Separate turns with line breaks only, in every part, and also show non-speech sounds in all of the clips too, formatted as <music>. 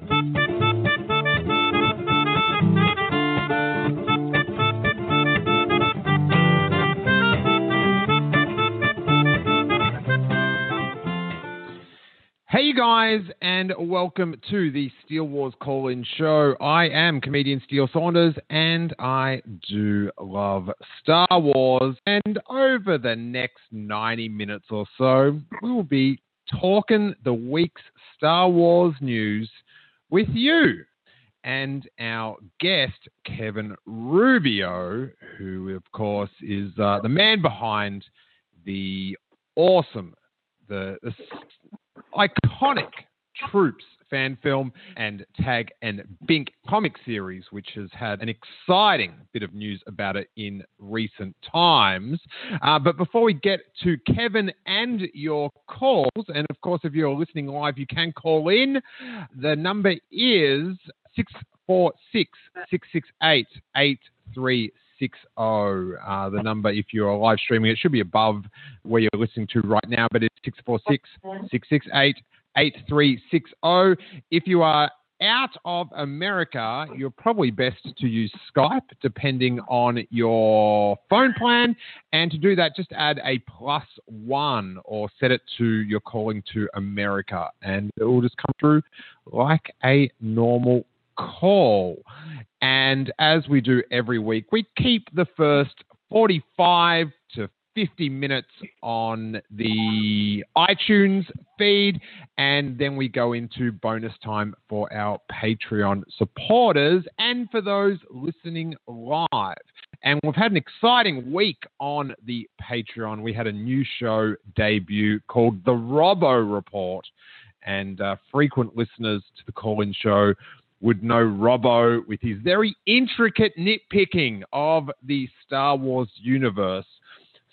Hey, you guys, and welcome to the Steele Wars Call In Show. I am comedian Steele Saunders, and I do love Star Wars. And over the next 90 minutes or so, we will be talking the week's Star Wars news with you. And our guest, Kevin Rubio, who, of course, is uh, the man behind the awesome, the, the iconic Troops fan film and Tag and Bink comic series, which has had an exciting bit of news about it in recent times. Uh, but before we get to Kevin and your calls, and of course, if you're listening live, you can call in. The number is 646 668 8360. Uh, the number, if you're live streaming, it should be above where you're listening to right now, but it's 646 668 8360. If you are out of America, you're probably best to use Skype depending on your phone plan. And to do that, just add a plus one or set it to your calling to America, and it will just come through like a normal call. And as we do every week, we keep the first 45 to 50 minutes on the iTunes feed, and then we go into bonus time for our Patreon supporters and for those listening live. And we've had an exciting week on the Patreon. We had a new show debut called The Robbo Report, and uh, frequent listeners to the call in show would know Robbo with his very intricate nitpicking of the Star Wars universe.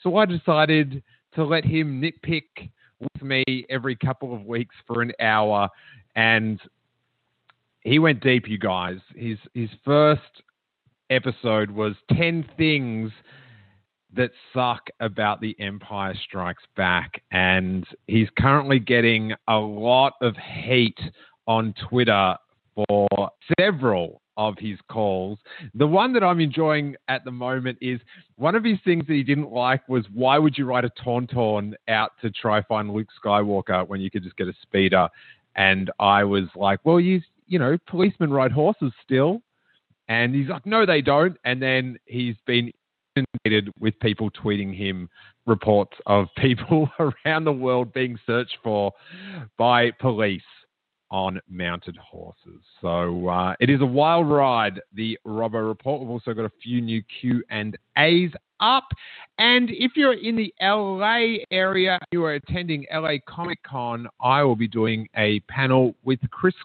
So I decided to let him nitpick with me every couple of weeks for an hour. And he went deep, you guys. His his first episode was 10 things that suck about the Empire Strikes Back. And he's currently getting a lot of hate on Twitter for several of his calls. The one that I'm enjoying at the moment is one of his things that he didn't like was why would you ride a Tauntaun out to try find Luke Skywalker when you could just get a speeder? And I was like, well, you you know, policemen ride horses still. And he's like, no, they don't. And then he's been inundated with people tweeting him reports of people <laughs> around the world being searched for by police on mounted horses. So uh, it is a wild ride. The Robbo Report. We've also got a few new Q and A's up. And if you're in the LA area, you are attending LA Comic Con. I will be doing a panel with Chris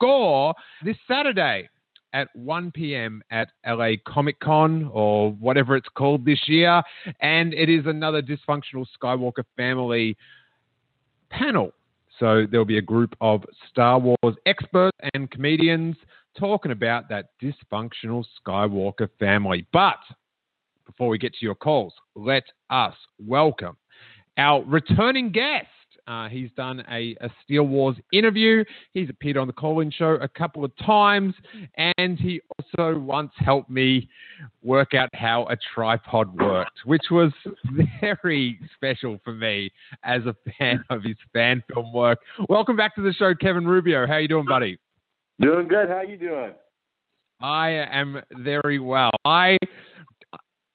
Gore this Saturday at 1 p.m. at LA Comic Con or whatever it's called this year. And it is another dysfunctional Skywalker family panel. So there'll be a group of Star Wars experts and comedians talking about that dysfunctional Skywalker family. But before we get to your calls, let us welcome our returning guest. Uh, he's done a, a Steele Wars interview. He's appeared on the Colin show a couple of times. And he also once helped me work out how a tripod worked, which was very special for me as a fan of his fan film work. Welcome back to the show, Kevin Rubio. How you doing, buddy?
Doing good. How you doing?
I am very well. I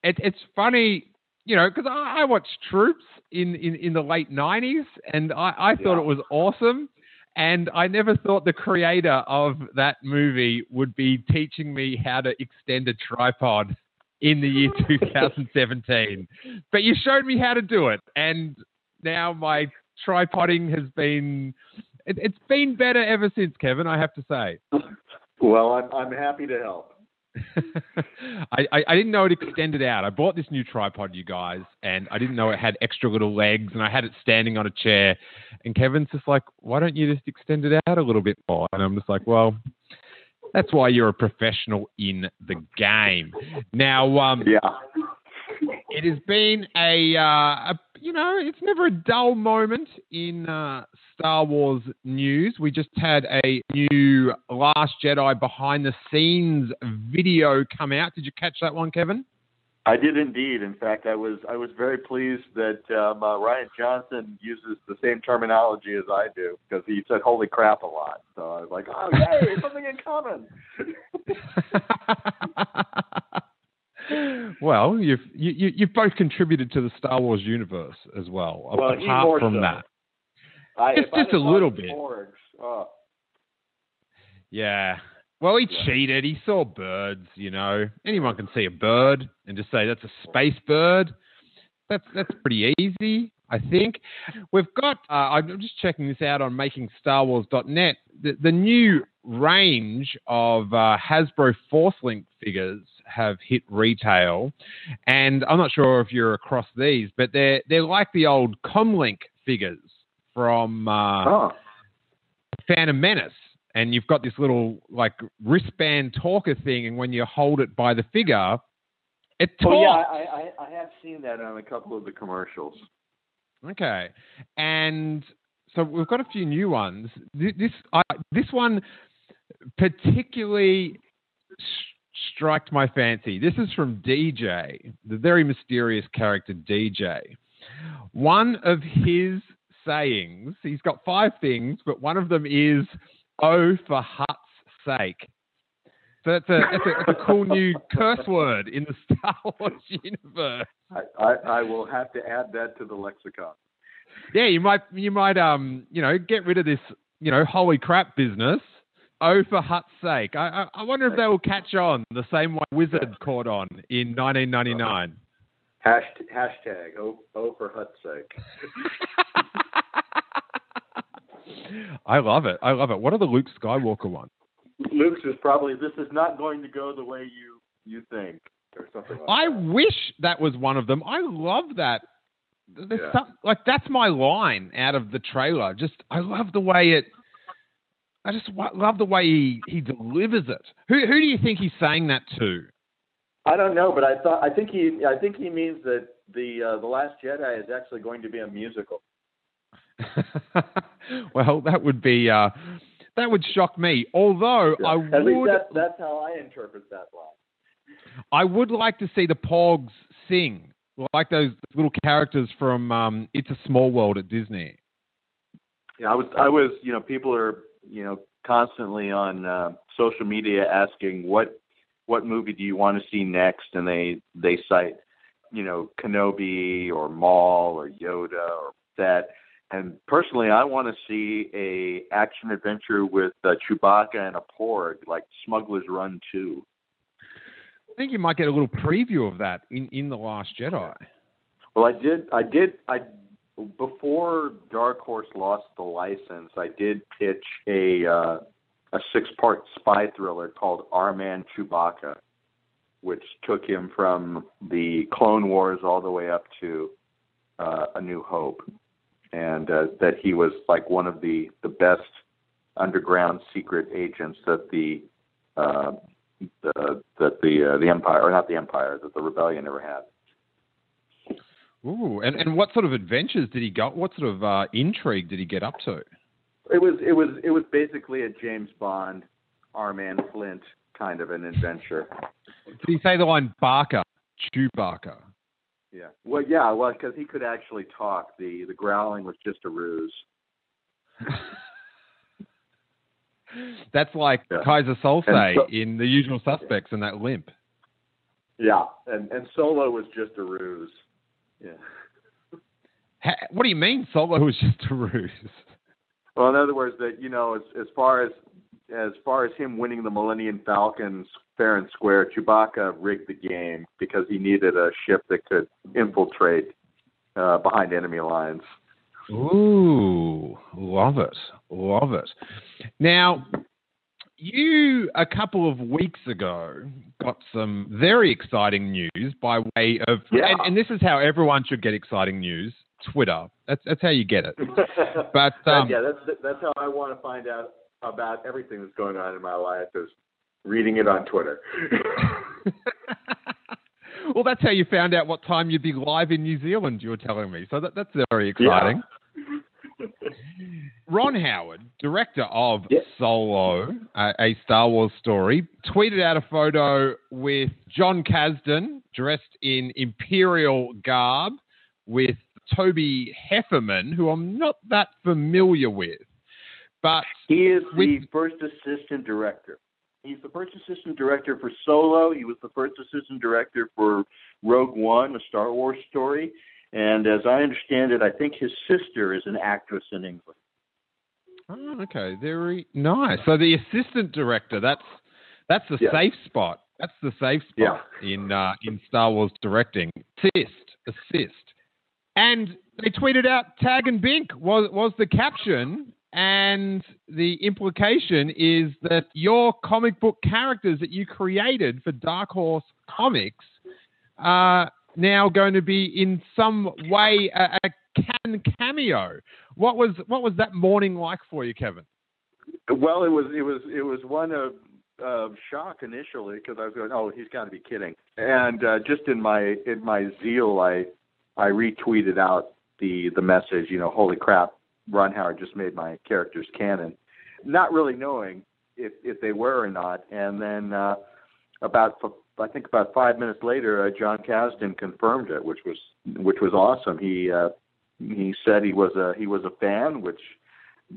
it, it's funny, you know, because I, I watched Troops in, in, in the late '90s, and I, I thought
Yeah.
it was awesome. And I never thought the creator of that movie would be teaching me how to extend a tripod in the year <laughs> 2017. But you showed me how to do it, and now my tripoding has been it, it's been better ever since, Kevin. I have to say. <laughs>
Well, I'm I'm happy to help. <laughs>
I, I, I didn't know it extended out. I bought this new tripod, you guys, and I didn't know it had extra little legs, and I had it standing on a chair. And Kevin's just like, "Why don't you just extend it out a little bit more?" And I'm just like, "Well." That's why you're a professional in the game. Now, um,
Yeah.
it has been a, uh, a, you know, it's never a dull moment in uh, Star Wars news. We just had a new Last Jedi behind the scenes video come out. Did you catch that one, Kevin?
I did indeed. In fact, I was I was very pleased that um, uh, Rian Johnson uses the same terminology as I do because he said "holy crap" a lot. So I was like, "Oh, yay, something in common." <laughs> <laughs>
well, you've you, you, you've both contributed to the Star Wars universe as well.
Well,
apart from
so.
that,
I,
Just- just a little bit.
Oh,
yeah. Well, he cheated. He saw birds. You know, anyone can see a bird and just say that's a space bird. That's that's pretty easy, I think. We've got. Uh, I'm just checking this out on MakingStarWars.net. The, the new range of uh, Hasbro Force Link figures have hit retail, and I'm not sure if you're across these, but they're they're like the old Comlink figures from. Uh,
oh,
Phantom Menace, and you've got this little like wristband talker thing, and when you hold it by the figure, it talks.
oh yeah, I, I I have seen that on a couple of the commercials.
Okay, and so we've got a few new ones. This I this one particularly struck my fancy. This is from DJ, the very mysterious character DJ. One of his sayings, he's got five things, but one of them is "Oh, for Hutt's sake." So it's a, it's a, it's a cool new curse word in the <laughs> Star Wars universe.
I, I I will have to add that to the lexicon.
Yeah, you might you might um you know get rid of this you know holy crap business. Oh, for Hutt's sake! I, I I wonder if they will catch on the same way Wizard caught on in 1999.
Hasht- hashtag oh, oh for Hutt's sake. <laughs>
I love it. I love it. What are the Luke Skywalker ones?
Luke's is probably this is not going to go the way you you think or something like
I
that.
wish that was one of them. I love that. There's
Yeah.
some, like that's my line out of the trailer. Just I love the way it. I just wa- love the way he, he delivers it. Who who do you think he's saying that to?
I don't know, but I thought I think he I think he means that the uh, the Last Jedi is actually going to be a musical. <laughs>
well, that would be uh, that would shock me. Although I
At least
would,
that's that's how I interpret that line.
I would like to see the Porgs sing like those little characters from um, It's a Small World at Disney.
Yeah, I was I was you know people are you know constantly on uh, social media asking what what movie do you want to see next, and they they cite you know Kenobi or Maul or Yoda or that. And personally, I want to see a action adventure with uh, Chewbacca and a Porg, like Smuggler's Run Two.
I think you might get a little preview of that in, in the Last Jedi.
Well, I did. I did. I before Dark Horse lost the license, I did pitch a uh, a six part spy thriller called Our Man Chewbacca, which took him from the Clone Wars all the way up to uh, A New Hope, and uh, that he was like one of the the best underground secret agents that the uh, the that the uh, the Empire or not the Empire that the Rebellion ever had.
Ooh, and, and what sort of adventures did he go? What sort of uh, intrigue did he get up to?
It was it was it was basically a James Bond, Our Man Flint kind of an adventure.
Did he say the line Bacca, Chewbacca?
Yeah. Well, yeah. Well, because he could actually talk. The the growling was just a ruse. <laughs>
That's like
Yeah.
Keyser
Soze so-
in The Usual Suspects and that limp.
Yeah. And and Solo was just a ruse. Yeah.
Ha, what do you mean Solo was just a ruse?
Well, in other words, that you know, as as far as as far as him winning the Millennium Falcons fair and square, Chewbacca rigged the game because he needed a ship that could infiltrate uh, behind enemy lines.
Ooh, love it, love it. Now, you a couple of weeks ago got some very exciting news by way of,
Yeah.
and, and this is how everyone should get exciting news: Twitter. That's that's how you get it. <laughs> But um,
yeah, that's that's how I want to find out about everything that's going on in my life is reading it on Twitter. <laughs>
well, that's how you found out what time you'd be live in New Zealand. You were telling me, so that, that's very exciting. <laughs> Ron Howard, director of
Yeah.
Solo, a, a Star Wars story, tweeted out a photo with Jon Kasdan dressed in Imperial garb with Toby Hefferman, who I'm not that familiar with. But
He is the first assistant director. He's the first assistant director for Solo. He was the first assistant director for Rogue One, a Star Wars story. And as I understand it, I think his sister is an actress in England.
Oh, okay, very nice. So the assistant director, that's that's the
Yeah.
safe spot. That's the safe spot in uh, in Star Wars directing. Assist, assist, and they tweeted out "tag and bink" was was the caption, and the implication is that your comic book characters that you created for Dark Horse Comics are now going to be in some way a, a can cameo. What was what was that morning like for you, Kevin?
Well, it was it was it was one of shock initially because I was going, oh, he's got to be kidding. And uh, just in my in my zeal, I I retweeted out the the message. You know, holy crap, Ron Howard just made my characters canon, not really knowing if if they were or not. And then uh, about I think about five minutes later, uh, Jon Kasdan confirmed it, which was which was awesome. He uh, he said he was a he was a fan, which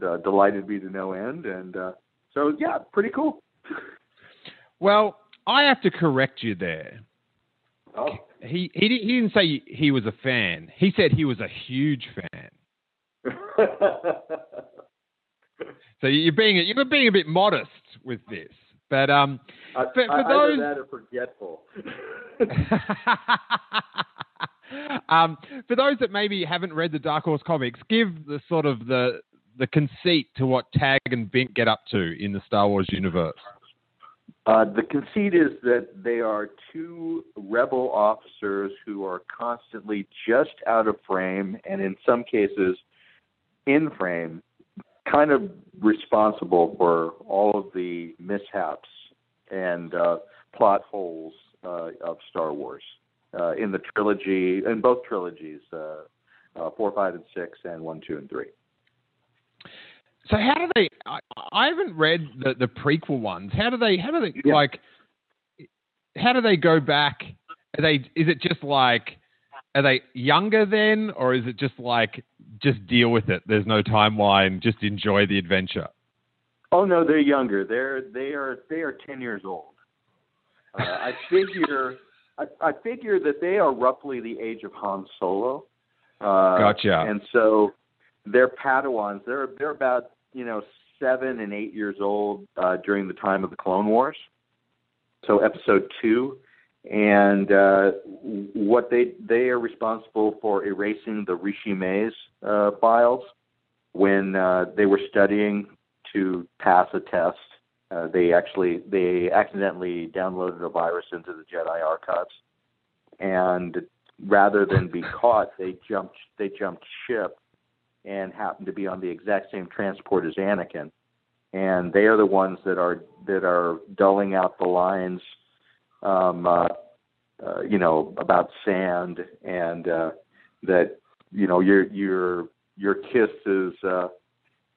uh, delighted me to no end. And uh, so, yeah, pretty cool.
Well, I have to correct you there.
Oh,
He he, he didn't say he was a fan. He said he was a huge fan. <laughs> So you're being you're being a bit modest with this. But um,
I,
For- for
I,
those-
that are forgetful. <laughs> <laughs>
um, for those that maybe haven't read the Dark Horse comics, give the sort of the the conceit to what Tag and Bink get up to in the Star Wars universe.
Uh, the conceit is that they are two rebel officers who are constantly just out of frame and in some cases in frame, kind of responsible for all of the mishaps and uh, plot holes uh, of Star Wars uh, in the trilogy, in both trilogies, uh, uh, four, five, and six, and one, two, and three.
So how do they? I, I haven't read the, the prequel ones. How do they? How do they
Yeah.
like? How do they go back? Are they? Is it just like? Are they younger then, or is it just like just deal with it? There's no timeline. Just enjoy the adventure.
Oh no, they're younger. They're they are they are ten years old. Uh, I figure I, I figure that they are roughly the age of Han Solo. Uh,
Gotcha.
And so they're Padawans. They're they're about you know seven and eight years old uh, during the time of the Clone Wars. So episode two, and uh, what they they are responsible for erasing the Rishi Maze uh, files when uh, they were studying to pass a test. Uh, they actually they accidentally downloaded a virus into the Jedi archives, and rather than be caught, they jumped they jumped ship and happened to be on the exact same transport as Anakin, and they are the ones that are that are dulling out the lines, um, uh, uh, you know, about sand and uh, that you know your your your kiss is. Uh,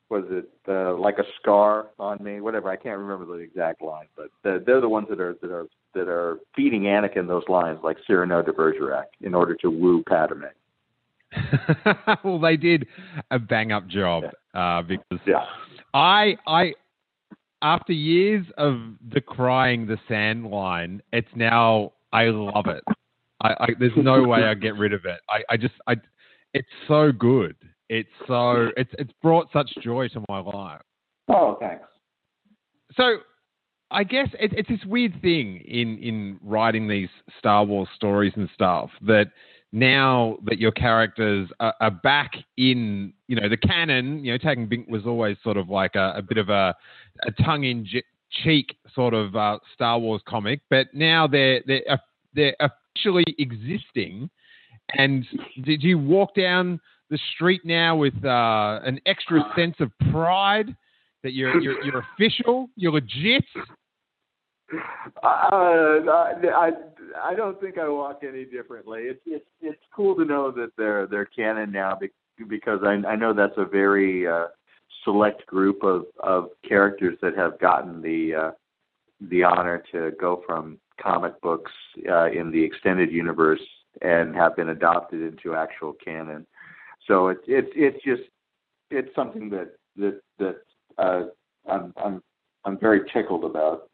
was it uh, like a scar on me? Whatever, I can't remember the exact line, but they're, they're the ones that are that are that are feeding Anakin those lines, like Cyrano de Bergerac, in order to woo Padme. <laughs> <laughs>
well, they did a bang up job uh, because
Yeah,
I I after years of decrying the sand line, it's now I love it. I, I there's no way I get rid of it. I, I just I it's so good. It's so it's it's brought such joy to my life.
Oh, thanks.
So I guess it, it's this weird thing in in writing these Star Wars stories and stuff that now that your characters are, are, back in, you know, the canon, you know, Tag and Bink was always sort of like a, a bit of a, a tongue-in-cheek sort of uh, Star Wars comic, but now they're they're they're officially existing. And did you walk down the street now with uh, an extra <sighs> sense of pride that you're you're, you're official, you're legit?
Uh, I I don't think I walk any differently. It's it's it's cool to know that they're they're canon now because I I know that's a very uh, select group of of characters that have gotten the uh, the honor to go from comic books uh, in the extended universe and have been adopted into actual canon. So it's it's it's just it's something that that that uh, I'm I'm I'm very tickled about.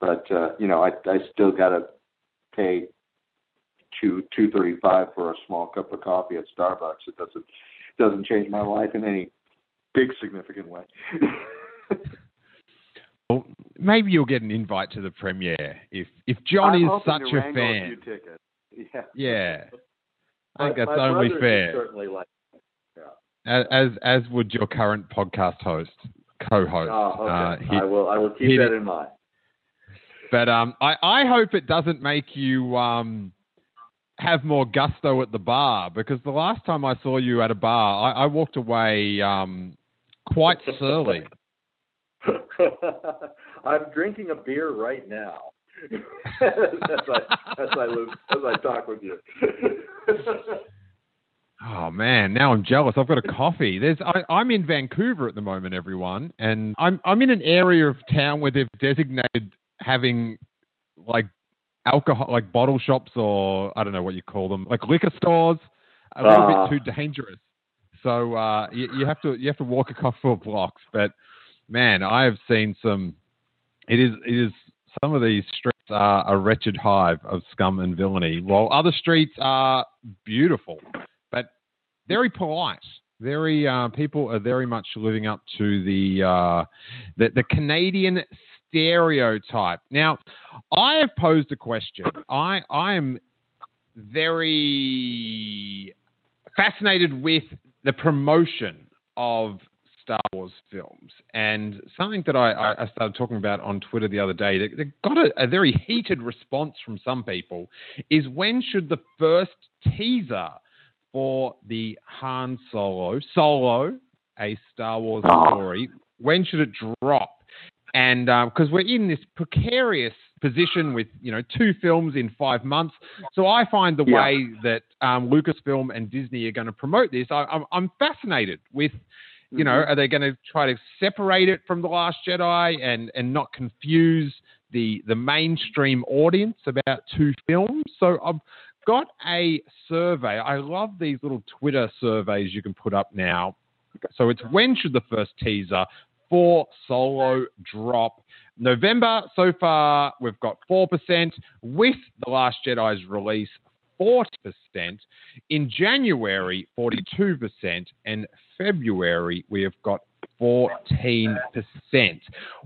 But uh, you know, I I still gotta pay two two thirty five for a small cup of coffee at Starbucks. It doesn't doesn't change my life in any big significant way. <laughs>
well, maybe you'll get an invite to the premiere if if John
I'm
is such a fan.
A <laughs> yeah.
Yeah. I think
my,
that's
my
only fair.
Certainly like.
As as would your current podcast host, co-host.
Oh, okay.
Uh, he,
I will. I will keep that in mind.
But um, I, I hope it doesn't make you um, have more gusto at the bar because the last time I saw you at a bar, I, I walked away um, quite <laughs> surly. <laughs>
I'm drinking a beer right now. <laughs> as, I, as, I as I talk with you.
Oh man, now I'm jealous. I've got a coffee. There's I, am in Vancouver at the moment, everyone, and I'm I'm in an area of town where they've designated having like alcohol, like bottle shops or I don't know what you call them, like liquor stores, a little uh. bit too dangerous. So uh, you, you, have to you have to walk a couple of blocks. But man, I have seen some. It is it is some of these streets are a wretched hive of scum and villainy, while other streets are beautiful, very polite. Very uh, people are very much living up to the uh, the, the Canadian stereotype. Now, I have posed a question. I I am very fascinated with the promotion of Star Wars films. And something that I, I started talking about on Twitter the other day that, that got a, a, very heated response from some people is when should the first teaser for the Han Solo, Solo, a Star Wars story, when should it drop? and because um, we're in this precarious position with you know two films in five months, so I find the yeah. way that um, Lucasfilm and Disney are going to promote this, I, am fascinated with. You know, mm-hmm. are they going to try to separate it from the Last Jedi and and not confuse the the mainstream audience about two films? So I've got a survey. I love these little Twitter surveys you can put up now. So it's when should the first teaser for solo drop. November so far, we've got 4%. With The Last Jedi's release, 40%. In January, 42%. And February, we have got 14%.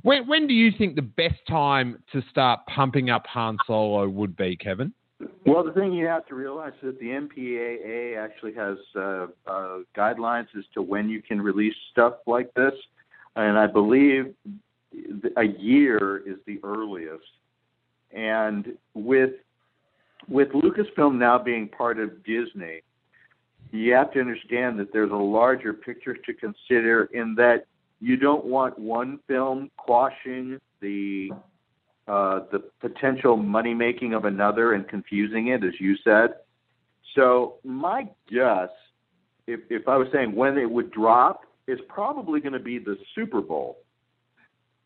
When, when do you think the best time to start pumping up Han Solo would be, Kevin?
Well, the thing you have to realize is that the MPAA actually has uh, uh, guidelines as to when you can release stuff like this and I believe a year is the earliest. And with with Lucasfilm now being part of Disney, you have to understand that there's a larger picture to consider in that you don't want one film quashing the uh, the potential money making of another and confusing it, as you said. So my guess, if if I was saying when it would drop, is probably going to be the Super Bowl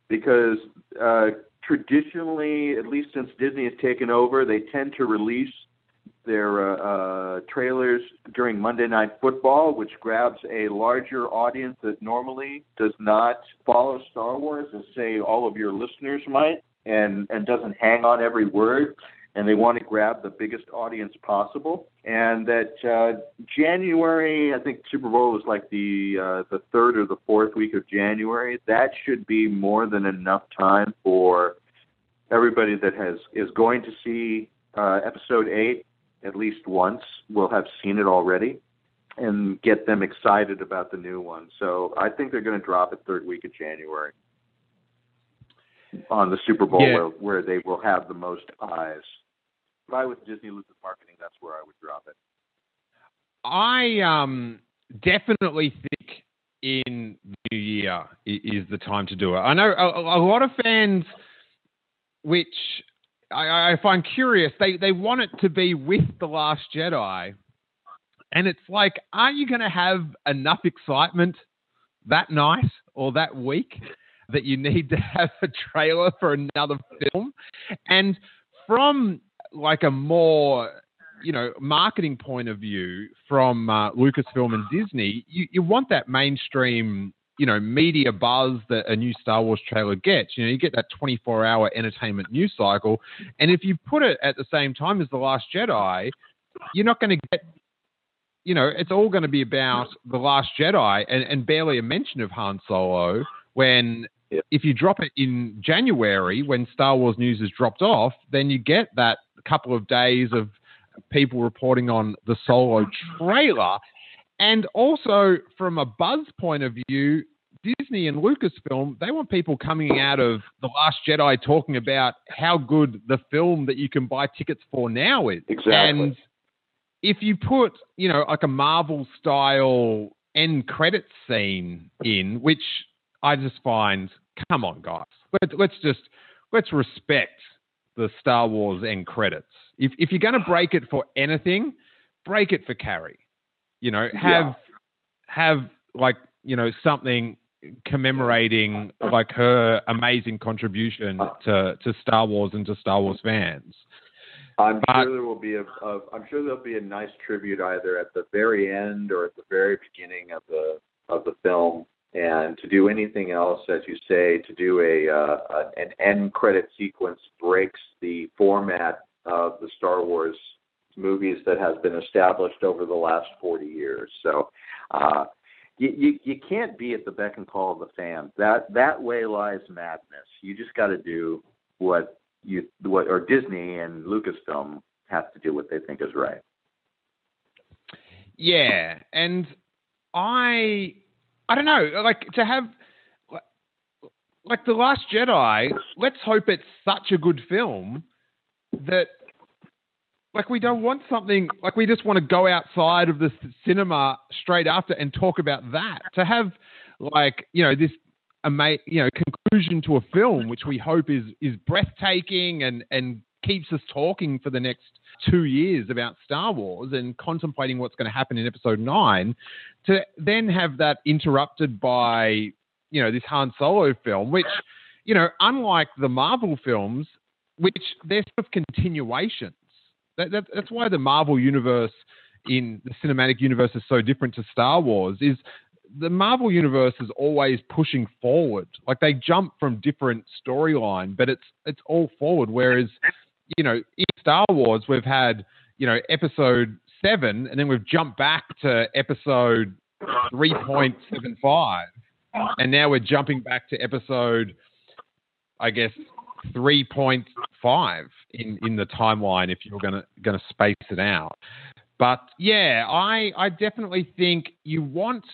because uh, traditionally, at least since Disney has taken over, they tend to release their uh, uh, trailers during Monday Night Football, which grabs a larger audience that normally does not follow Star Wars, as say all of your listeners might, and and doesn't hang on every word and they want to grab the biggest audience possible. And that uh, January, I think Super Bowl is like the uh, the third or the fourth week of January. That should be more than enough time for everybody that has is going to see uh, Episode Eight at least once will have seen it already and get them excited about the new one. So I think they're going to drop it third week of January on the Super Bowl
Yeah.
where, where they will have the most eyes. If I was Disney Lucas Marketing, that's where I would drop it.
I um definitely think in the new year is the time to do it. I know a, a lot of fans, which I, I find curious, they they want it to be with the Last Jedi, and it's like, are you going to have enough excitement that night or that week that you need to have a trailer for another film? And from like a more you know, marketing point of view from uh, Lucasfilm and Disney, you, you want that mainstream, you know, media buzz that a new Star Wars trailer gets. You know, you get that 24 hour entertainment news cycle. And if you put it at the same time as The Last Jedi, you're not going to get, you know, it's all going to be about The Last Jedi and, and barely a mention of Han Solo when.
Yep.
If you drop it in January when Star Wars news has dropped off, then you get that couple of days of people reporting on the solo trailer. And also, from a buzz point of view, Disney and Lucasfilm, they want people coming out of The Last Jedi talking about how good the film that you can buy tickets for now is.
Exactly.
And if you put, you know, like a Marvel style end credit scene in, which I just find, come on, guys, Let, let's just let's respect the Star Wars end credits. If if you're going to break it for anything, break it for Carrie. You know, have
Yeah.
have like you know something commemorating like her amazing contribution uh. to to Star Wars and to Star Wars fans.
I'm
But-
sure there will be a, a. I'm sure there'll be a nice tribute either at the very end or at the very beginning of the of the film. And to do anything else, as you say, to do a uh, an end credit sequence breaks the format of the Star Wars movies that has been established over the last 40 years. So. Uh, you, you you can't be at the beck and call of the fans. That that way lies madness. You just got to do what you what or Disney and Lucasfilm have to do what they think is right.
Yeah, and I I don't know, like to have like the Last Jedi. Let's hope it's such a good film that like we don't want something like we just want to go outside of the cinema straight after and talk about that. To have like you know this ama- you know conclusion to a film which we hope is is breathtaking and and keeps us talking for the next two years about Star Wars and contemplating what's going to happen in Episode Nine, to then have that interrupted by you know this Han Solo film, which you know unlike the Marvel films, which they're sort of continuations. That, that, that's why the Marvel universe in the cinematic universe is so different to Star Wars. Is the Marvel universe is always pushing forward. Like they jump from different storyline, but it's it's all forward. Whereas, you know, in Star Wars we've had, you know, episode seven and then we've jumped back to episode three point seven five. And now we're jumping back to episode I guess three point five in, in the timeline if you're gonna gonna space it out. But yeah, I I definitely think you want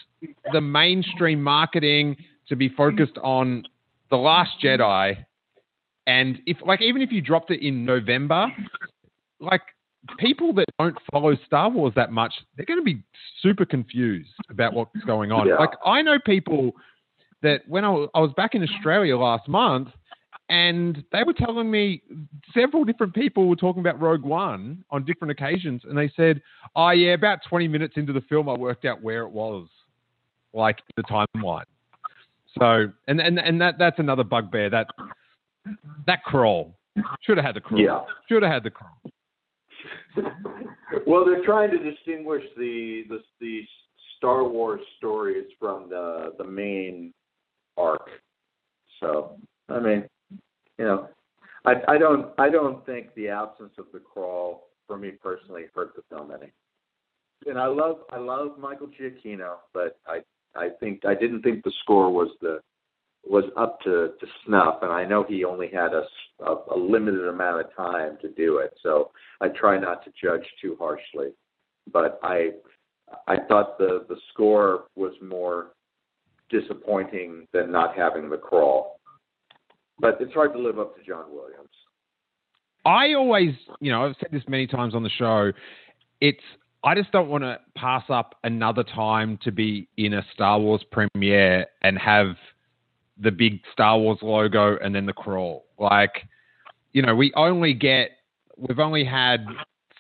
the mainstream marketing to be focused on the Last Jedi, and if like even if you dropped it in November, like people that don't follow Star Wars that much, they're going to be super confused about what's going on.
Yeah.
Like I know people that when I was, I was back in Australia last month, and they were telling me several different people were talking about Rogue One on different occasions, and they said, "Oh yeah, about 20 minutes into the film, I worked out where it was, like the timeline." So, and and and that that's another bugbear that that crawl should have had the crawl.
Yeah.
Should have had the crawl. <laughs>
well, they're trying to distinguish the, the the Star Wars stories from the the main arc. So, I mean, you know, I I don't I don't think the absence of the crawl for me personally hurt the film any. And I love I love Michael Giacchino, but I I think I didn't think the score was the was up to, to snuff, and I know he only had a, a, a limited amount of time to do it, so I try not to judge too harshly. But I I thought the the score was more disappointing than not having the crawl. But it's hard to live up to John Williams.
I always, you know, I've said this many times on the show. It's I just don't want to pass up another time to be in a Star Wars premiere and have the big Star Wars logo and then the crawl. Like, you know, we only get we've only had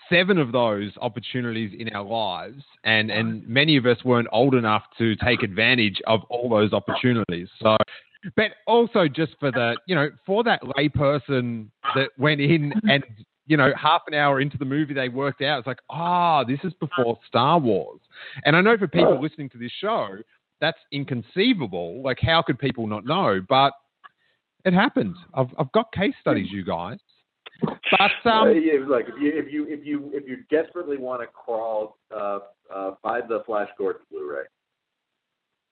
seven of those opportunities in our lives, and and many of us weren't old enough to take advantage of all those opportunities. So, but also just for the you know for that layperson that went in <laughs> and you know half an hour into the movie they worked out it's like ah oh, this is before Star Wars, and I know for people listening to this show that's inconceivable. Like how could people not know? But it happened. I've I've got case studies, you guys. But <laughs> um,
yeah, look, if you if you if you if you desperately want to crawl, uh, uh, buy the Flash Gordon Blu-ray,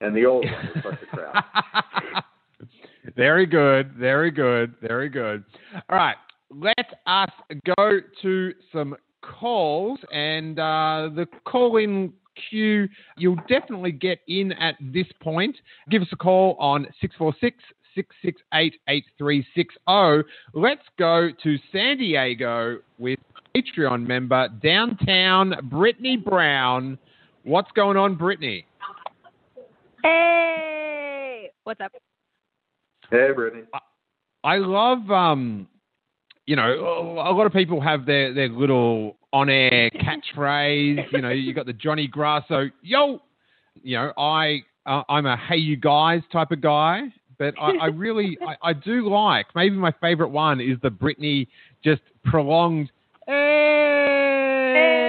and the old one was such a <laughs>
very good, very good, very good. All right, let us go to some calls, and uh, the call-in queue you'll definitely get in at this point. Give us a call on 646 668 8360. Let's go to San Diego with Patreon member downtown Brittany Brown. What's going on, Brittany?
Hey, what's up?
Hey, Brittany.
I, I love, um, you know, a lot of people have their, their little on air <laughs> catchphrase. you know, you got the Johnny Grasso, yo, you know, I, uh, I'm a hey you guys type of guy but I, I really <laughs> I, I, do like maybe my favorite one is the Brittany just prolonged hey.
hey.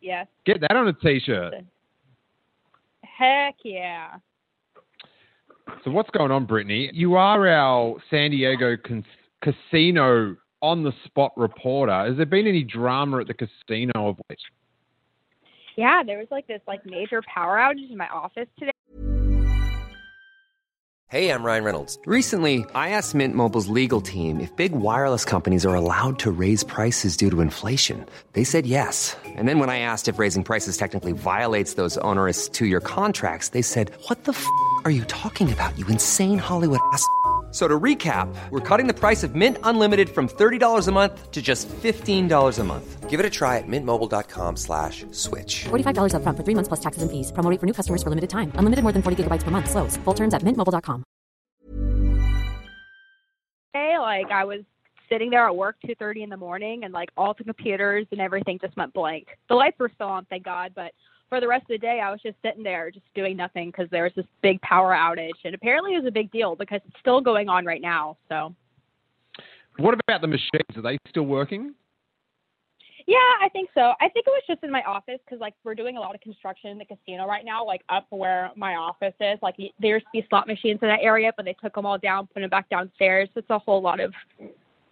Yes.
Get that on a t-shirt.
Heck yeah.
So what's going on, Brittany? You are our San Diego con- casino on the spot reporter. Has there been any drama at the casino of late?
Yeah, there was like this like major power outage in my office today
Hey, I'm Ryan Reynolds. Recently, I asked Mint Mobile's legal team if big wireless companies are allowed to raise prices due to inflation. They said yes. And then when I asked if raising prices technically violates those onerous two-year contracts, they said, "What the f*** are you talking about? You insane Hollywood ass." So to recap, we're cutting the price of Mint Unlimited from $30 a month to just $15 a month. Give it a try at mintmobile.com slash switch.
$45 up front for three months plus taxes and fees. Promoting for new customers for limited time. Unlimited more than 40 gigabytes per month. Slows. Full terms at mintmobile.com.
Hey, like I was sitting there at work 2.30 in the morning and like all the computers and everything just went blank. The lights were still on, thank God, but for the rest of the day, I was just sitting there, just doing nothing because there was this big power outage, and apparently it was a big deal because it's still going on right now. So,
what about the machines? Are they still working?
Yeah, I think so. I think it was just in my office because like we're doing a lot of construction in the casino right now, like up where my office is. Like there used to be slot machines in that area, but they took them all down, put them back downstairs. It's a whole lot of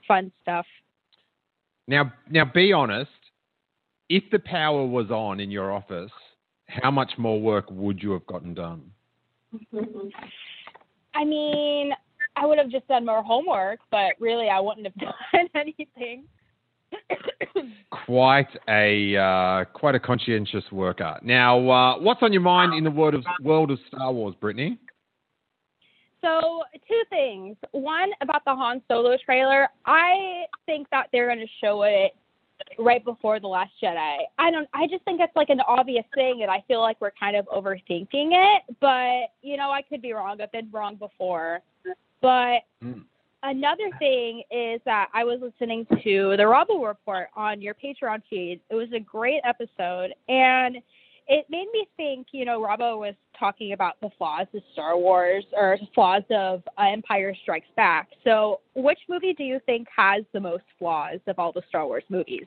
fun stuff.
Now, now, be honest. If the power was on in your office, how much more work would you have gotten done? <laughs>
I mean, I would have just done more homework, but really, I wouldn't have <laughs> done anything. <coughs>
quite a uh, quite a conscientious worker. Now, uh, what's on your mind in the world of world of Star Wars, Brittany?
So, two things. One about the Han Solo trailer. I think that they're going to show it right before the Last Jedi. I don't. I just think that's like an obvious thing, and I feel like we're kind of overthinking it. But you know, I could be wrong. I've been wrong before. But mm. another thing is that I was listening to the Robbo Report on your Patreon feed. It was a great episode, and it made me think, you know, Robbo was talking about the flaws of Star Wars or flaws of uh, Empire Strikes Back. So, which movie do you think has the most flaws of all the Star Wars movies?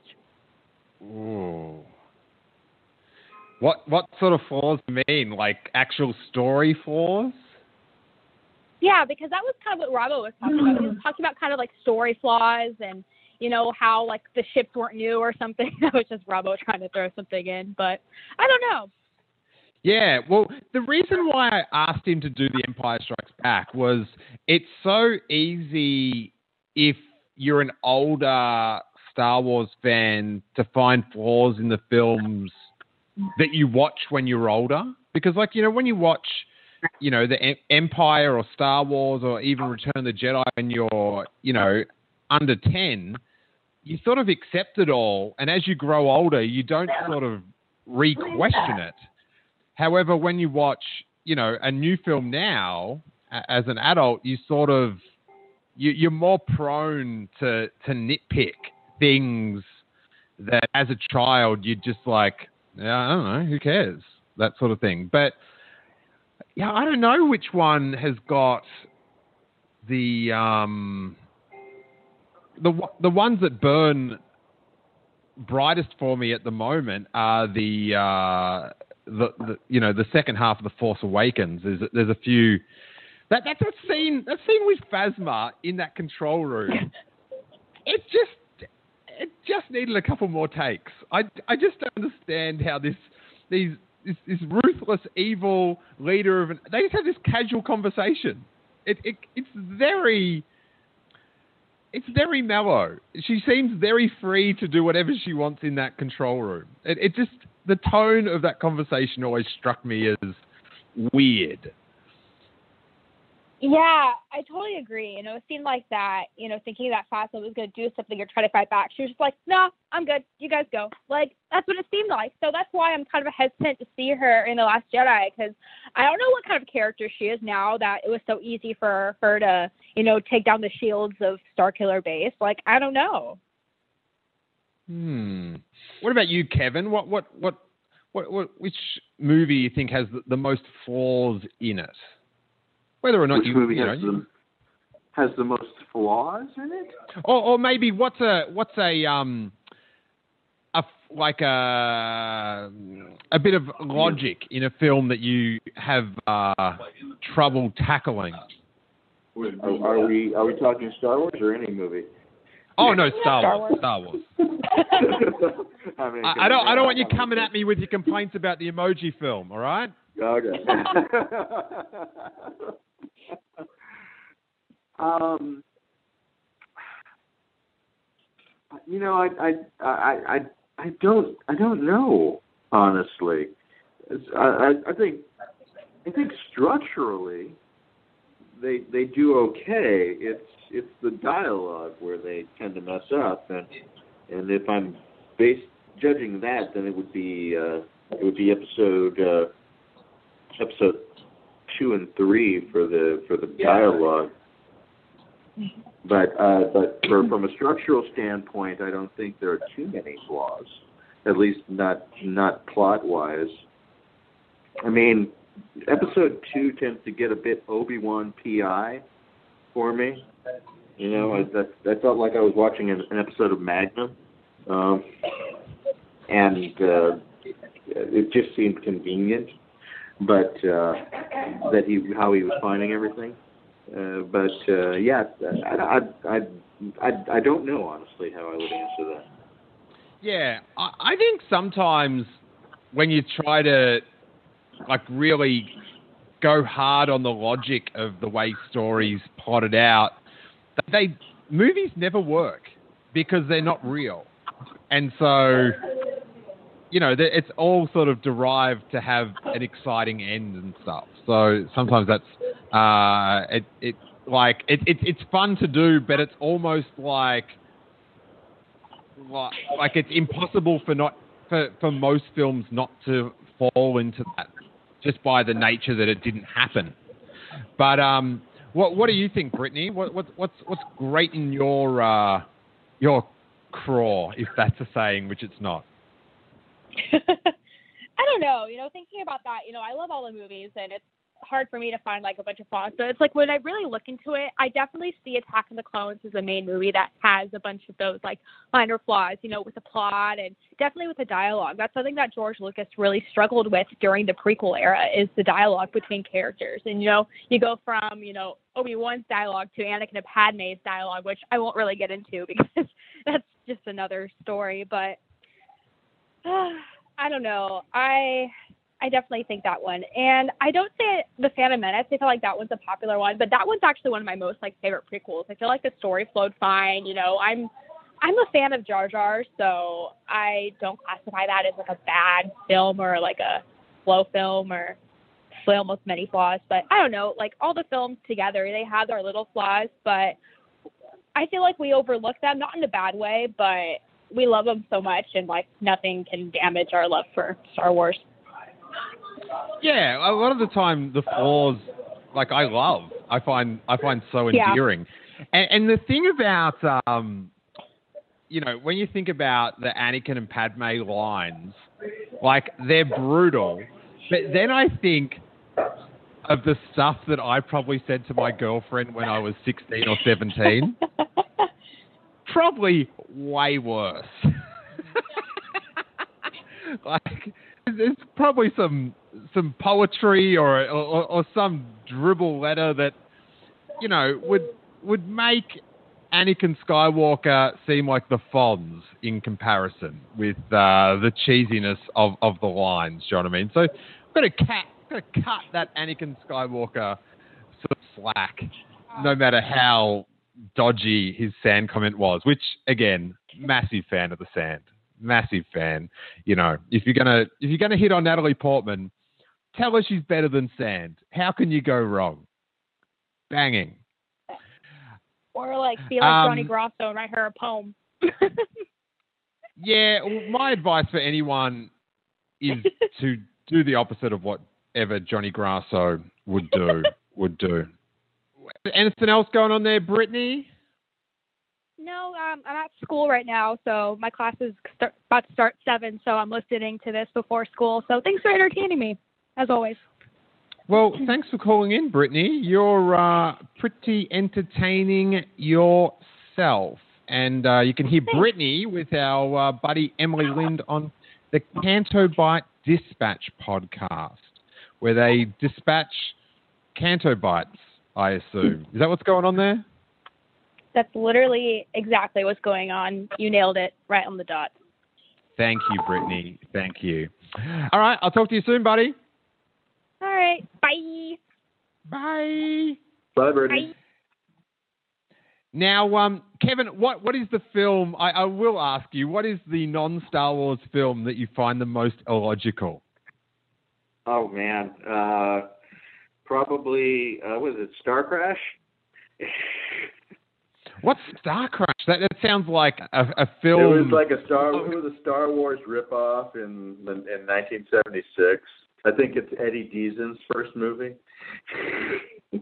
Ooh. What what sort of flaws do you mean? Like actual story flaws?
Yeah, because that was kind of what Robbo was talking about. He was talking about kind of like story flaws and you know, how like the ships weren't new or something. <laughs> that was just Robbo trying to throw something in, but I don't know.
Yeah, well, the reason why I asked him to do The Empire Strikes Back was it's so easy if you're an older Star Wars fan to find flaws in the films that you watch when you're older. Because, like, you know, when you watch, you know, the em- Empire or Star Wars or even Return of the Jedi when you're, you know, under 10, you sort of accept it all. And as you grow older, you don't sort of re question it. However, when you watch, you know, a new film now as an adult, you sort of you, you're more prone to to nitpick things that as a child you're just like, yeah, I don't know, who cares, that sort of thing. But yeah, I don't know which one has got the um the the ones that burn brightest for me at the moment are the uh, the, the you know the second half of the Force Awakens. There's there's a few that that's that scene that scene with Phasma in that control room. <laughs> It just it just needed a couple more takes. I I just don't understand how this these this, this ruthless evil leader of an they just have this casual conversation. It, it it's very it's very mellow. She seems very free to do whatever she wants in that control room. It, it just the tone of that conversation always struck me as weird.
Yeah, I totally agree. You know, it seemed like that, you know, thinking that Phasma was going to do something or try to fight back. She was just like, no, I'm good. You guys go. Like, that's what it seemed like. So that's why I'm kind of hesitant to see her in The Last Jedi because I don't know what kind of character she is now that it was so easy for her to, you know, take down the shields of Starkiller Base. Like, I don't know.
Hmm. What about you, Kevin? What what what what, what which movie you think has the, the most flaws in it? Whether or not
Which
you,
movie
you
has
know,
the has the most flaws in it?
or, or maybe what's a what's a um a f- like a a bit of logic in a film that you have uh, trouble tackling.
Are, are we are we talking Star Wars or any movie?
Oh no, Star,
Star
Wars.
Wars.
Star Wars. <laughs> <laughs>
I, mean,
I, I don't I don't want you coming at me with your complaints about the emoji film. All right.
Okay. <laughs> <laughs> um, you know, I, I, I, I, I don't, I don't know honestly. I, I, I think, I think structurally, they they do okay. It's it's the dialogue where they tend to mess up, and and if I'm based judging that, then it would be uh, it would be episode. Uh, episode two and three for the for the dialogue. But uh, but for, from a structural standpoint, I don't think there are too many flaws. At least not not plot wise. I mean, episode two tends to get a bit Obi Wan PI for me. You know, I, that that felt like I was watching an, an episode of Magnum, um, and uh, it just seemed convenient but uh, that he how he was finding everything. Uh, but uh, yeah, I, I I I I don't know honestly how I would answer that.
Yeah, I, I think sometimes when you try to like really go hard on the logic of the way stories plotted out, they movies never work because they're not real, and so you know it's all sort of derived to have an exciting end and stuff. So sometimes that's uh, it it like it, it it's fun to do, but it's almost like like, like it's impossible for not for, for most films not to fall into that just by the nature that it didn't happen. But um, what what do you think, Brittany? What, what what's what's great in your uh, your craw, if that's a saying, which it's not? <laughs>
I don't know. You know, thinking about that, you know, I love all the movies, and it's hard for me to find like a bunch of flaws. So it's like when I really look into it, I definitely see Attack of the Clones as a main movie that has a bunch of those like minor flaws, you know, with the plot and definitely with the dialogue. That's something that George Lucas really struggled with during the prequel era is the dialogue between characters. And you know, you go from, you know, Obi-Wan's dialogue to Anakin and Padme's dialogue, which I won't really get into <laughs> because that's just another story, but <sighs> I don't know. I I definitely think that one. And I don't say the Phantom Menace. I feel like that one's a popular one, but that one's actually one of my most like favorite prequels. I feel like the story flowed fine. You know, I'm I'm a fan of Jar Jar, so I don't classify that as like a bad film or like a slow film or film with many flaws. But I don't know, like all the films together, they have their little flaws, but I feel like we overlook them, not in a bad way, but we love them so much, and like nothing can damage our love for Star Wars.
Yeah, a lot of the time the flaws, like I love, I find I find so
Yeah.
endearing. And, and the thing about, um, you know, when you think about the Anakin and Padme lines, like they're brutal, but then I think of the stuff that I probably said to my girlfriend when I was sixteen or seventeen. <laughs> probably way worse. <laughs> like there's probably some some poetry or, or or some dribble letter that you know would would make Anakin Skywalker seem like the Fonz in comparison with uh, the cheesiness of, of the lines. Do you know what I mean? So I've got to cut, got to cut that Anakin Skywalker sort of slack, no matter how dodgy his sand comment was. Which again, massive fan of the sand, massive fan. You know, if you're gonna if you're gonna hit on Natalie Portman, tell her she's better than sand. How can you go wrong? Banging.
Or like be like
Um,
Johnny Grosso and write her a poem.
Yeah, well, my advice for anyone is <laughs> to do the opposite of whatever Johnny Grasso would do. would do. Anything else going on there, Brittany?
No, um, I'm at school right now, so my class is start, about to start seven, so I'm listening to this before school. So thanks for entertaining me, as always.
Well, thanks for calling in, Brittany. You're uh, pretty entertaining yourself. And uh, you can hear Brittany with our uh, buddy Emily Lind on the Canto Bight Dispatch podcast, where they dispatch Canto Bights, I assume. Is that what's going on there?
That's literally exactly what's going on. You nailed it right on the dot.
Thank you, Brittany. Thank you. All right, I'll talk to you soon, buddy.
All right, bye.
Bye.
Bye, Brittany.
Bye.
Now, um, Kevin, what, what is the film? I, I will ask you, what is the non Star Wars film that you find the most illogical?
Oh man, uh, probably uh, was it Star Crash? <laughs>
What's Star Crash? That, that sounds like a, a
It was like a Star. It was a Star Wars ripoff in in 1976. I think it's Eddie Deezen's first movie. <laughs>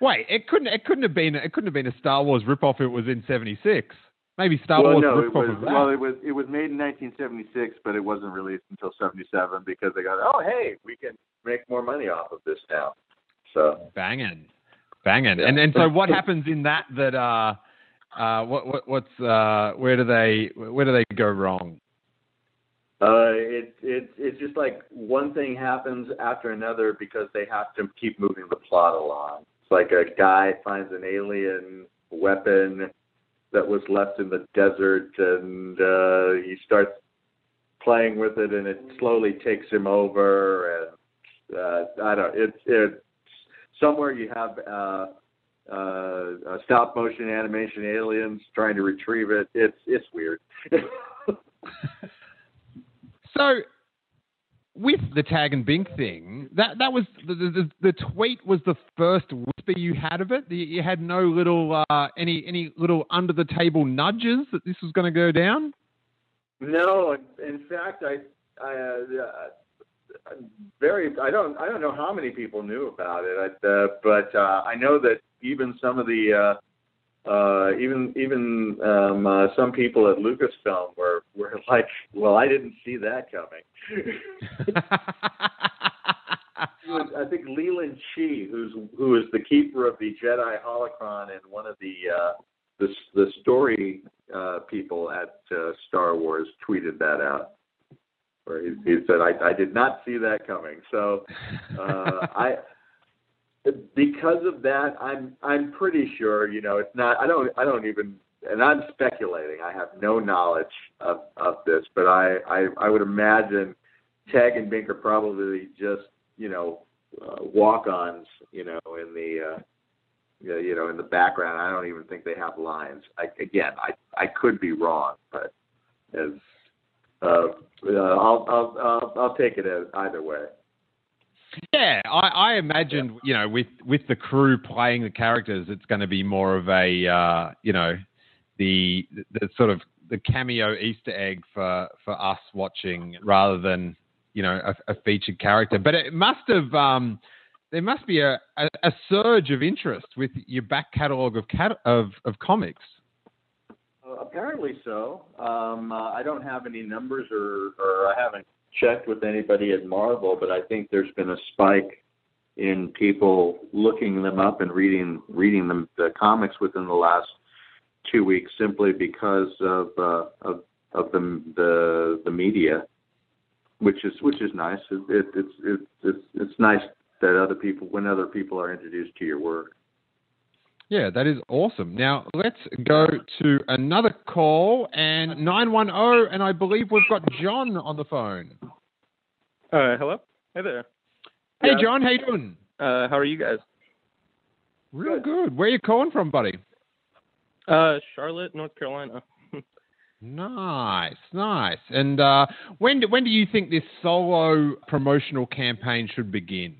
Wait, it couldn't. It couldn't have been. It couldn't have been a Star Wars ripoff. If it was in '76. Maybe Star
well,
Wars
no, it was well, it was it was made in 1976, but it wasn't released until 77 because they got oh hey we can make more money off of this now. So
Banging, banging. And and so what <laughs> happens in that? That uh, uh, what what what's uh, where do they where do they go wrong?
Uh, it, it, it's just like one thing happens after another because they have to keep moving the plot along. It's like a guy finds an alien weapon that was left in the desert and uh, he starts playing with it and it slowly takes him over and uh, I don't it's it's somewhere you have uh, uh, uh, stop motion animation aliens trying to retrieve it. It's it's weird. <laughs>
So, with the tag and Bink thing, that that was the, the the tweet was the first whisper you had of it. You, had no little uh, any any little under the table nudges that this was going to go down.
No, in- fact, I, I, uh, very, I don't, I don't know how many people knew about it, I, uh, but uh, I know that even some of the, uh, even, even um, uh, some people at Lucasfilm were, were <laughs> like, well, I didn't see that coming. <laughs> Was, I think Leland Chee, who's who is the keeper of the Jedi holocron and one of the uh, the the story uh, people at uh, Star Wars, tweeted that out. Where he, he said, I, "I did not see that coming." So uh, <laughs> I, because of that, I'm I'm pretty sure. You know, it's not. I don't. I don't even. And I'm speculating. I have no knowledge of of this, but I I, I would imagine Tag and Bink are probably just you know uh, walk-ons, you know, in the uh, you know in the background. I don't even think they have lines. I, again, I I could be wrong, but as uh, uh, I'll, I'll I'll I'll take it as either way.
Yeah, I, I imagined you know with with the crew playing the characters, it's going to be more of a uh, you know the the sort of the cameo Easter egg for for us watching rather than you know a, a featured character. But it must have um, there must be a, a, a surge of interest with your back catalogue of cat- of of comics.
Uh, apparently so. Um, uh, I don't have any numbers, or or I haven't checked with anybody at Marvel, but I think there's been a spike in people looking them up and reading reading them the comics within the last two weeks simply because of uh, of of the the the media, which is which is nice. It, it, it's it, it's it's nice that other people when other people are introduced to your work.
Yeah, that is awesome. Now let's go to another call and nine one zero, and I believe we've got John on the phone.
Uh, hello. Hey there.
Hey,
Yeah.
John, how you doing?
Uh, how are you guys?
Real good. Where you calling from, buddy?
Uh, Charlotte, North Carolina. <laughs>
Nice, nice. And uh, when do, when do you think this solo promotional campaign should begin?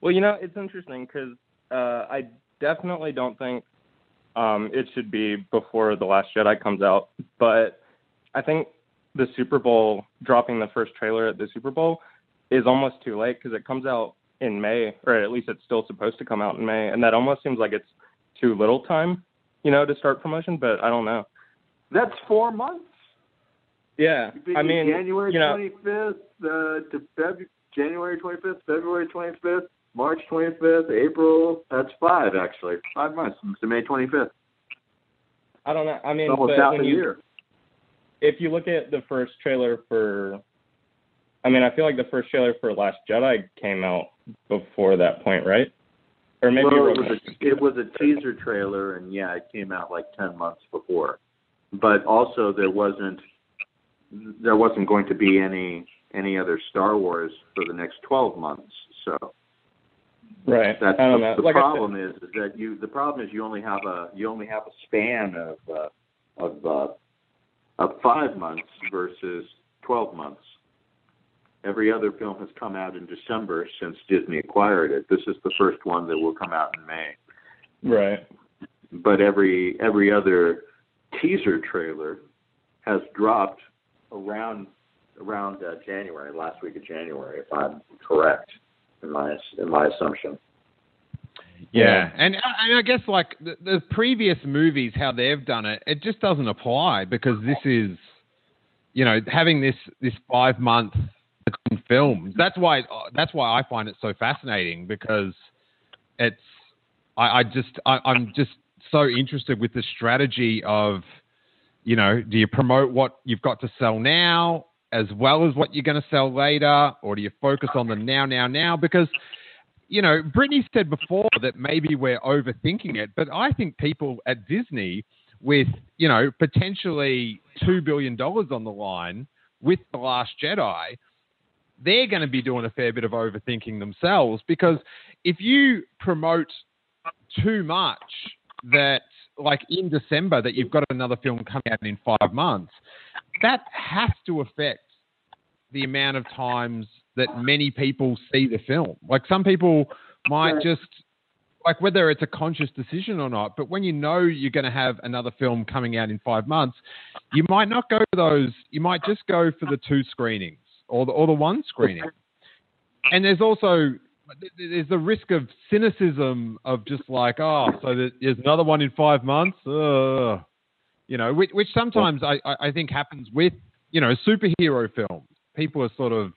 Well, you know, it's interesting because uh, I definitely don't think um, it should be before The Last Jedi comes out, but I think the Super Bowl, dropping the first trailer at the Super Bowl, is almost too late because it comes out in May, or at least it's still supposed to come out in May, and that almost seems like it's too little time, you know, to start promotion. But I don't know.
That's four months.
Yeah, I mean,
January twenty fifth uh, to Feb- January twenty fifth, February twenty fifth, March twenty fifth, April. That's five actually, five months to May twenty fifth.
I don't know. I mean,
Almost half a
you,
year.
if you look at the first trailer for I mean, I feel like the first trailer for Last Jedi came out before that point, right? Or maybe
well, it was, a, it was a teaser trailer, and yeah, it came out like ten months before. But also, there wasn't there wasn't going to be any any other Star Wars for the next twelve months. So
right.
that's
I don't
the,
know.
the
like
problem is is that you the problem is you only have a you only have a span of uh, of uh, of five months versus twelve months. Every other film has come out in December since Disney acquired it. This is the first one that will come out in May.
right.
But every every other teaser trailer has dropped around around uh, January, last week of January, if I'm correct in my in my assumption.
Yeah, and and I guess like the, the previous movies, how they've done it, it just doesn't apply because this is, you know, having this this five month films. That's why that's why I find it so fascinating because it's I, I just I, I'm just so interested with the strategy of, you know, do you promote what you've got to sell now as well as what you're going to sell later, or do you focus on the now now now? Because you know, Brittany said before that maybe we're overthinking it, but I think people at Disney, with you know potentially two billion dollars on the line with the Last Jedi, they're going to be doing a fair bit of overthinking themselves. Because if you promote too much that like in December that you've got another film coming out in five months, that has to affect the amount of times that many people see the film. Like some people might just like whether it's a conscious decision or not, but when you know you're going to have another film coming out in five months, you might not go for those. You might just go for the two screenings or the or the one screening. And there's also there's the risk of cynicism of just like oh, so there's another one in five months. You know, which, which sometimes I, I I think happens with you know superhero films. People are sort of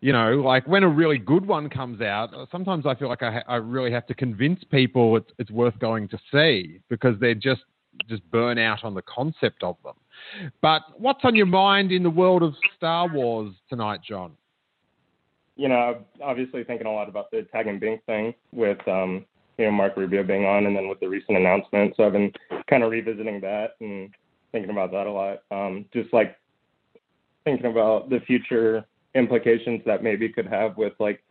you know, like when a really good one comes out, sometimes I feel like I, ha- I really have to convince people it's, it's worth going to see because they're just just burn out on the concept of them. But what's on your mind in the world of Star Wars tonight, John?
You know, obviously thinking a lot about the tag and Bink thing with um, you know, Mark Rubio being on and then with the recent announcement. So I've been kind of revisiting that and thinking about that a lot. Um, just like thinking about the future implications that maybe could have with like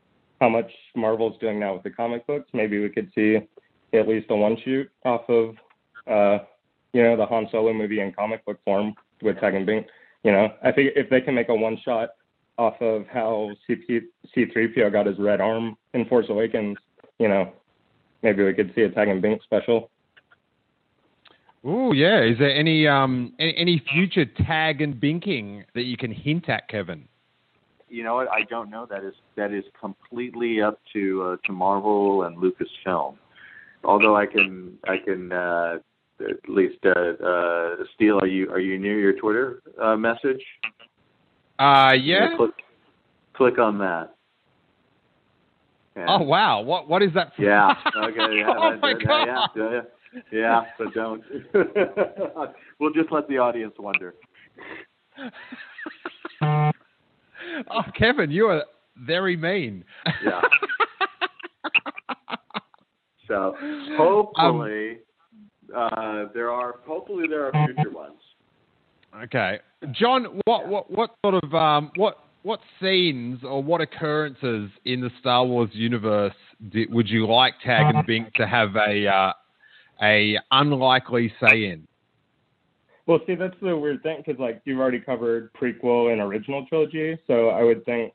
how much Marvel's doing now with the comic books. Maybe we could see at least a one shoot off of uh you know the Han Solo movie in comic book form with Tag and Bink. You know, I think if they can make a one shot off of how CP, C3PO got his red arm in Force Awakens, you know, maybe we could see a Tag and Bink special.
Oh yeah. Is there any um any, any future tag and binking that you can hint at, Kevin?
You know what? I don't know. That is that is completely up to uh, to Marvel and Lucasfilm. Although I can I can uh, at least uh, uh, Steele, are you are you near your Twitter uh, message?
Uh yeah.
Click, click on that. And-
Oh wow. What what is that? For?
Yeah. <laughs> Okay. Yeah.
oh my
that-
god.
Yeah. Yeah. Yeah. But don't. <laughs> we'll just let the audience wonder. <laughs>
Oh, Kevin, you are very mean.
Yeah. So hopefully uh, there are hopefully there are future ones.
Okay, John. What what what sort of um what what scenes or what occurrences in the Star Wars universe di would you like Tag and Bink to have a uh, a unlikely say in?
Well, see, that's the weird thing because like you've already covered prequel and original trilogy, so I would think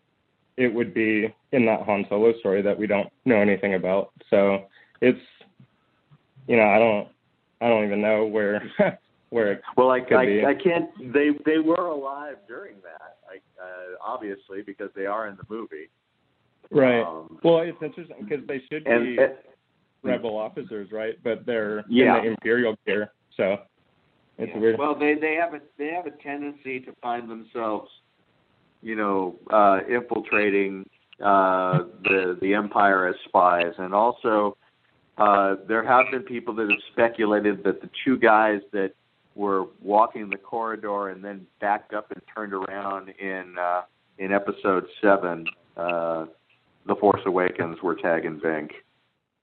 it would be in that Han Solo story that we don't know anything about. So it's, you know, I don't, I don't even know where, <laughs> where it
Well, I,
Could
I,
be.
I can't. They they were alive during that. I, uh, obviously because they are in the movie.
Right.
Um,
well, it's interesting because they should
and
be
and-
rebel officers, right? But they're
Yeah.
in the Imperial gear, so it's weird.
Well, they they have a they have a tendency to find themselves, you know, uh, infiltrating uh, the the empire as spies, and also uh, there have been people that have speculated that the two guys that were walking the corridor and then backed up and turned around in uh, in episode seven, uh, The Force Awakens, were Tag and Bink.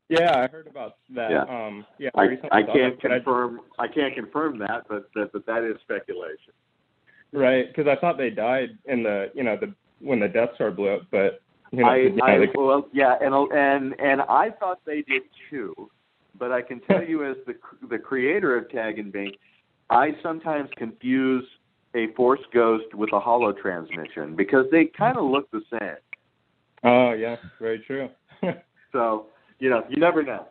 yeah, I heard about that.
Yeah.
Um, yeah,
I, I can't
but I-
confirm I can't confirm that, but that, but that is speculation.
Right, because I thought they died in the you know the when the Death Star blew up, but you know,
I,
you know,
I
they-
well, yeah, and and and I thought they did too, but I can tell <laughs> you as the the creator of Tag and Bink, I sometimes confuse a Force Ghost with a Holo transmission because they kind of look the same.
oh yeah, very true. <laughs>
So you know, you never know.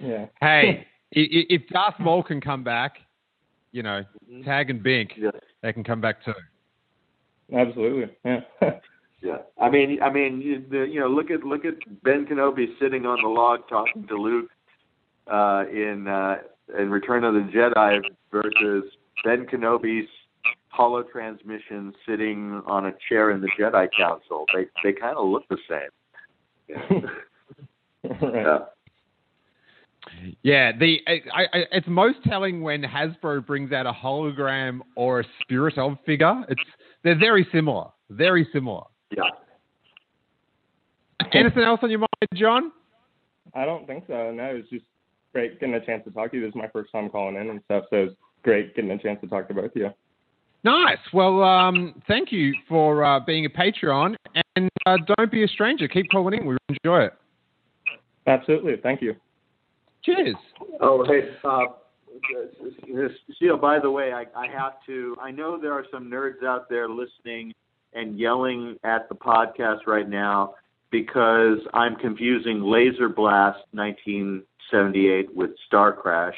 yeah,
Hey, <laughs> i- i- if Darth Maul can come back, you know, Tag and Bink,
Yeah,
they can come back too.
absolutely. Yeah, <laughs>
yeah. I mean, I mean, you, the, you know, look at look at Ben Kenobi sitting on the log talking to Luke uh, in uh, in Return of the Jedi versus Ben Kenobi's holo transmission sitting on a chair in the Jedi Council. They they kind of look the same. <laughs>
right.
Yeah.
Yeah, the I, I, it's most telling when Hasbro brings out a hologram or a spirit of figure. It's they're very similar, very similar.
yeah.
Anything else on your mind, John?
I don't think so. No, it's just great getting a chance to talk to you. This is my first time calling in and stuff, so it's great getting a chance to talk to both of you.
Nice. Well, um, thank you for uh, being a Patreon, and uh, don't be a stranger. Keep calling in. We enjoy it.
Absolutely, thank you.
Cheers.
Oh, hey, uh, Sheila, by the way, I, I have to, I know there are some nerds out there listening and yelling at the podcast right now because I'm confusing Laser Blast 1978 with Star Crash.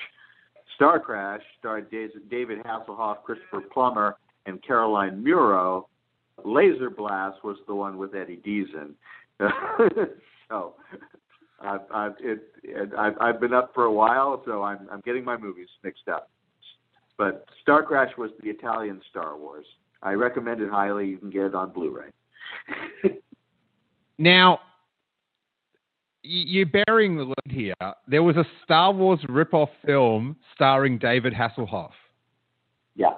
Star Crash starred David Hasselhoff, Christopher Plummer, and Caroline Munro. Laser Blast was the one with Eddie Deezen. <laughs> so I've I've it, I've been up for a while, so I'm I'm getting my movies mixed up. But Star Crash was the Italian Star Wars. I recommend it highly. You can get it on Blu-ray. <laughs>
Now, you're burying the lead here. There was a Star Wars rip-off film starring David Hasselhoff.
yeah.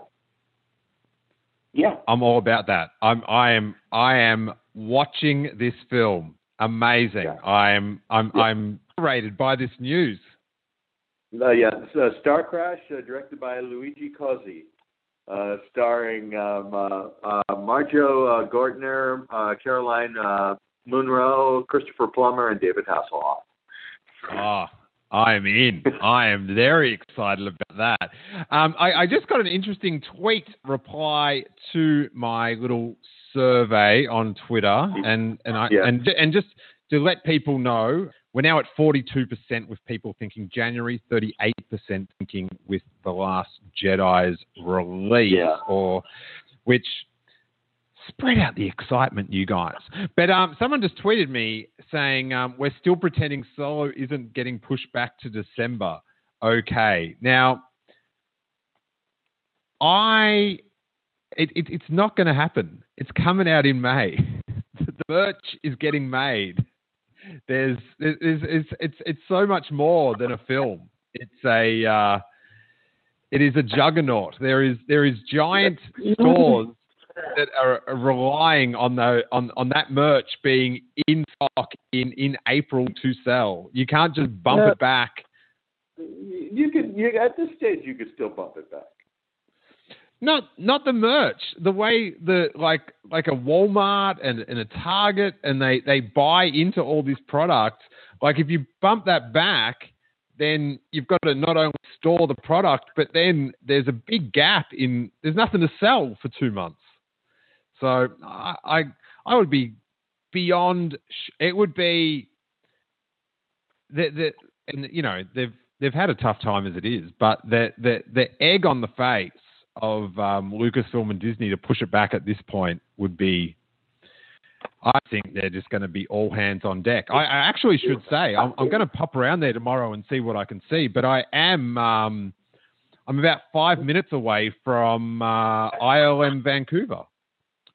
Yeah.
I'm all about that. I'm I am I am watching this film. Amazing.
Yeah.
I am I'm
Yeah.
I'm rated by this news.
Uh, yeah. So Star Crash, uh, directed by Luigi Cozzi. uh, starring um, uh, uh, Marjoe uh, Gortner, uh, Caroline uh, Munro, Christopher Plummer, and David Hasselhoff.
Ah, I am in. <laughs> I am very excited about that. Um, I, I, just got an interesting tweet reply to my little survey on Twitter, and and I yeah. and and just to let people know, we're now at 42% with people thinking January, 38% thinking with the Last Jedi's release,
yeah.
or which spread out the excitement, you guys. But um, someone just tweeted me saying um, we're still pretending Solo isn't getting pushed back to December. Okay, now I it, it, it's not going to happen. It's coming out in May. <laughs> the merch is getting made. There's, there's it's, it's it's so much more than a film. It's a uh, it is a juggernaut. There is there is giant stores that are relying on the on, on that merch being in stock in, in April to sell. You can't just bump it back.
You could you, at this stage you could still bump it back.
Not not the merch. The way the like like a Walmart and, and a Target and they, they buy into all this product. Like if you bump that back, then you've got to not only store the product, but then there's a big gap in there's nothing to sell for two months. So I I, I would be beyond. It would be the the and you know they've they've had a tough time as it is, but the the the egg on the face of um, Lucasfilm and Disney to push it back at this point would be. I think they're just going to be all hands on deck. I, I actually should say I'm, I'm, going to pop around there tomorrow and see what I can see. But I am um, I'm about five minutes away from uh, ILM Vancouver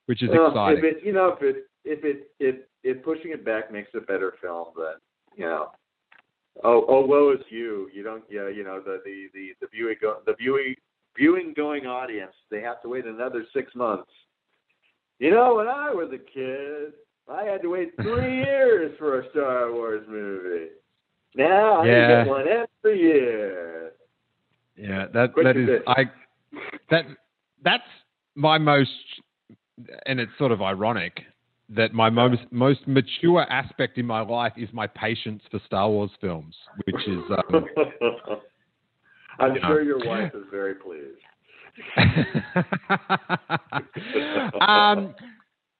which is
well,
exciting.
If it, you know, if it if it if if pushing it back makes a better film, then you know, oh oh woe is you. You don't yeah you know the the the the viewing go, the viewing viewing going audience they have to wait another six months. You know, when I was a kid, I had to wait three <laughs> years for a Star Wars movie. Now I
yeah.
get one every year.
Yeah, that that is I that that's my most and it's sort of ironic that my most most mature aspect in my life is my patience for Star Wars films, which is. Um, <laughs>
I'm sure your wife is very pleased. <laughs>
um,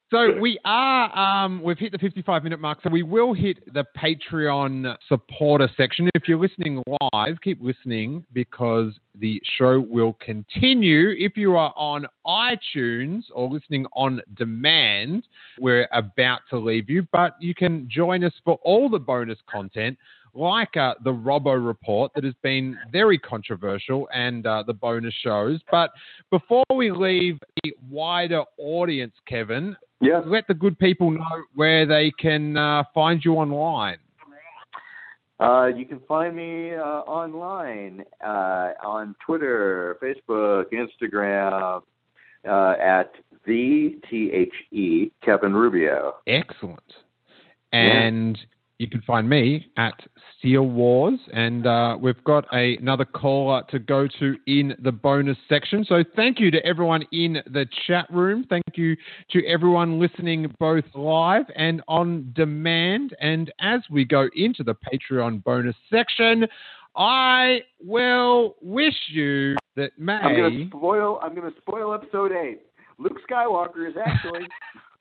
so we are, um, we've hit the 55 minute mark, so we will hit the Patreon supporter section. If you're listening live, keep listening because the show will continue. If you are on iTunes or listening on demand, we're about to leave you, but you can join us for all the bonus content like uh, the Robbo report that has been very controversial and uh, the bonus shows. But before we leave the wider audience, Kevin,
yeah.
let the good people know where they can uh, find you online.
Uh, you can find me uh, online uh, on Twitter, Facebook, Instagram at the T H E Kevin Rubio.
Excellent. And yeah. You can find me at Steele Wars, and uh, we've got a, another caller to go to in the bonus section. So thank you to everyone in the chat room. Thank you to everyone listening both live and on demand. And as we go into the Patreon bonus section, I will wish you that May. I'm
going to spoil. I'm going to spoil episode eight. Luke Skywalker is actually.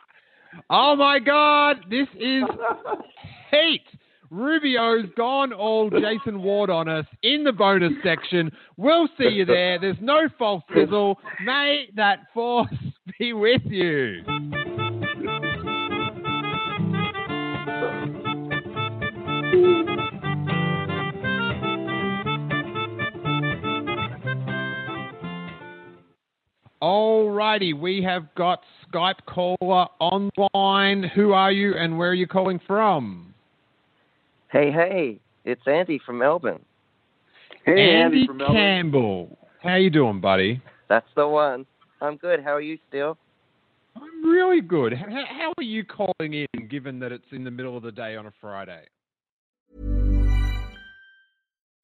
<laughs>
oh my God! This is <laughs> hate. Rubio's gone all Jason Ward on us in the bonus section. We'll see you there. There's no false sizzle. May that force <laughs> be with you. Alrighty, we have got Skype caller online. Who are you and where are you calling from?
Hey, hey, it's Andy from Melbourne.
Hey,
Andy,
Andy from Melbourne.
Campbell. How you doing, buddy?
That's the one. I'm good. How are you, Still?
I'm really good. How, how are you calling in, given that it's in the middle of the day on a Friday?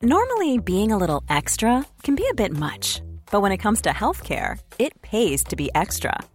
Normally, being a little extra can be a bit much. But when it comes to healthcare, it pays to be extra.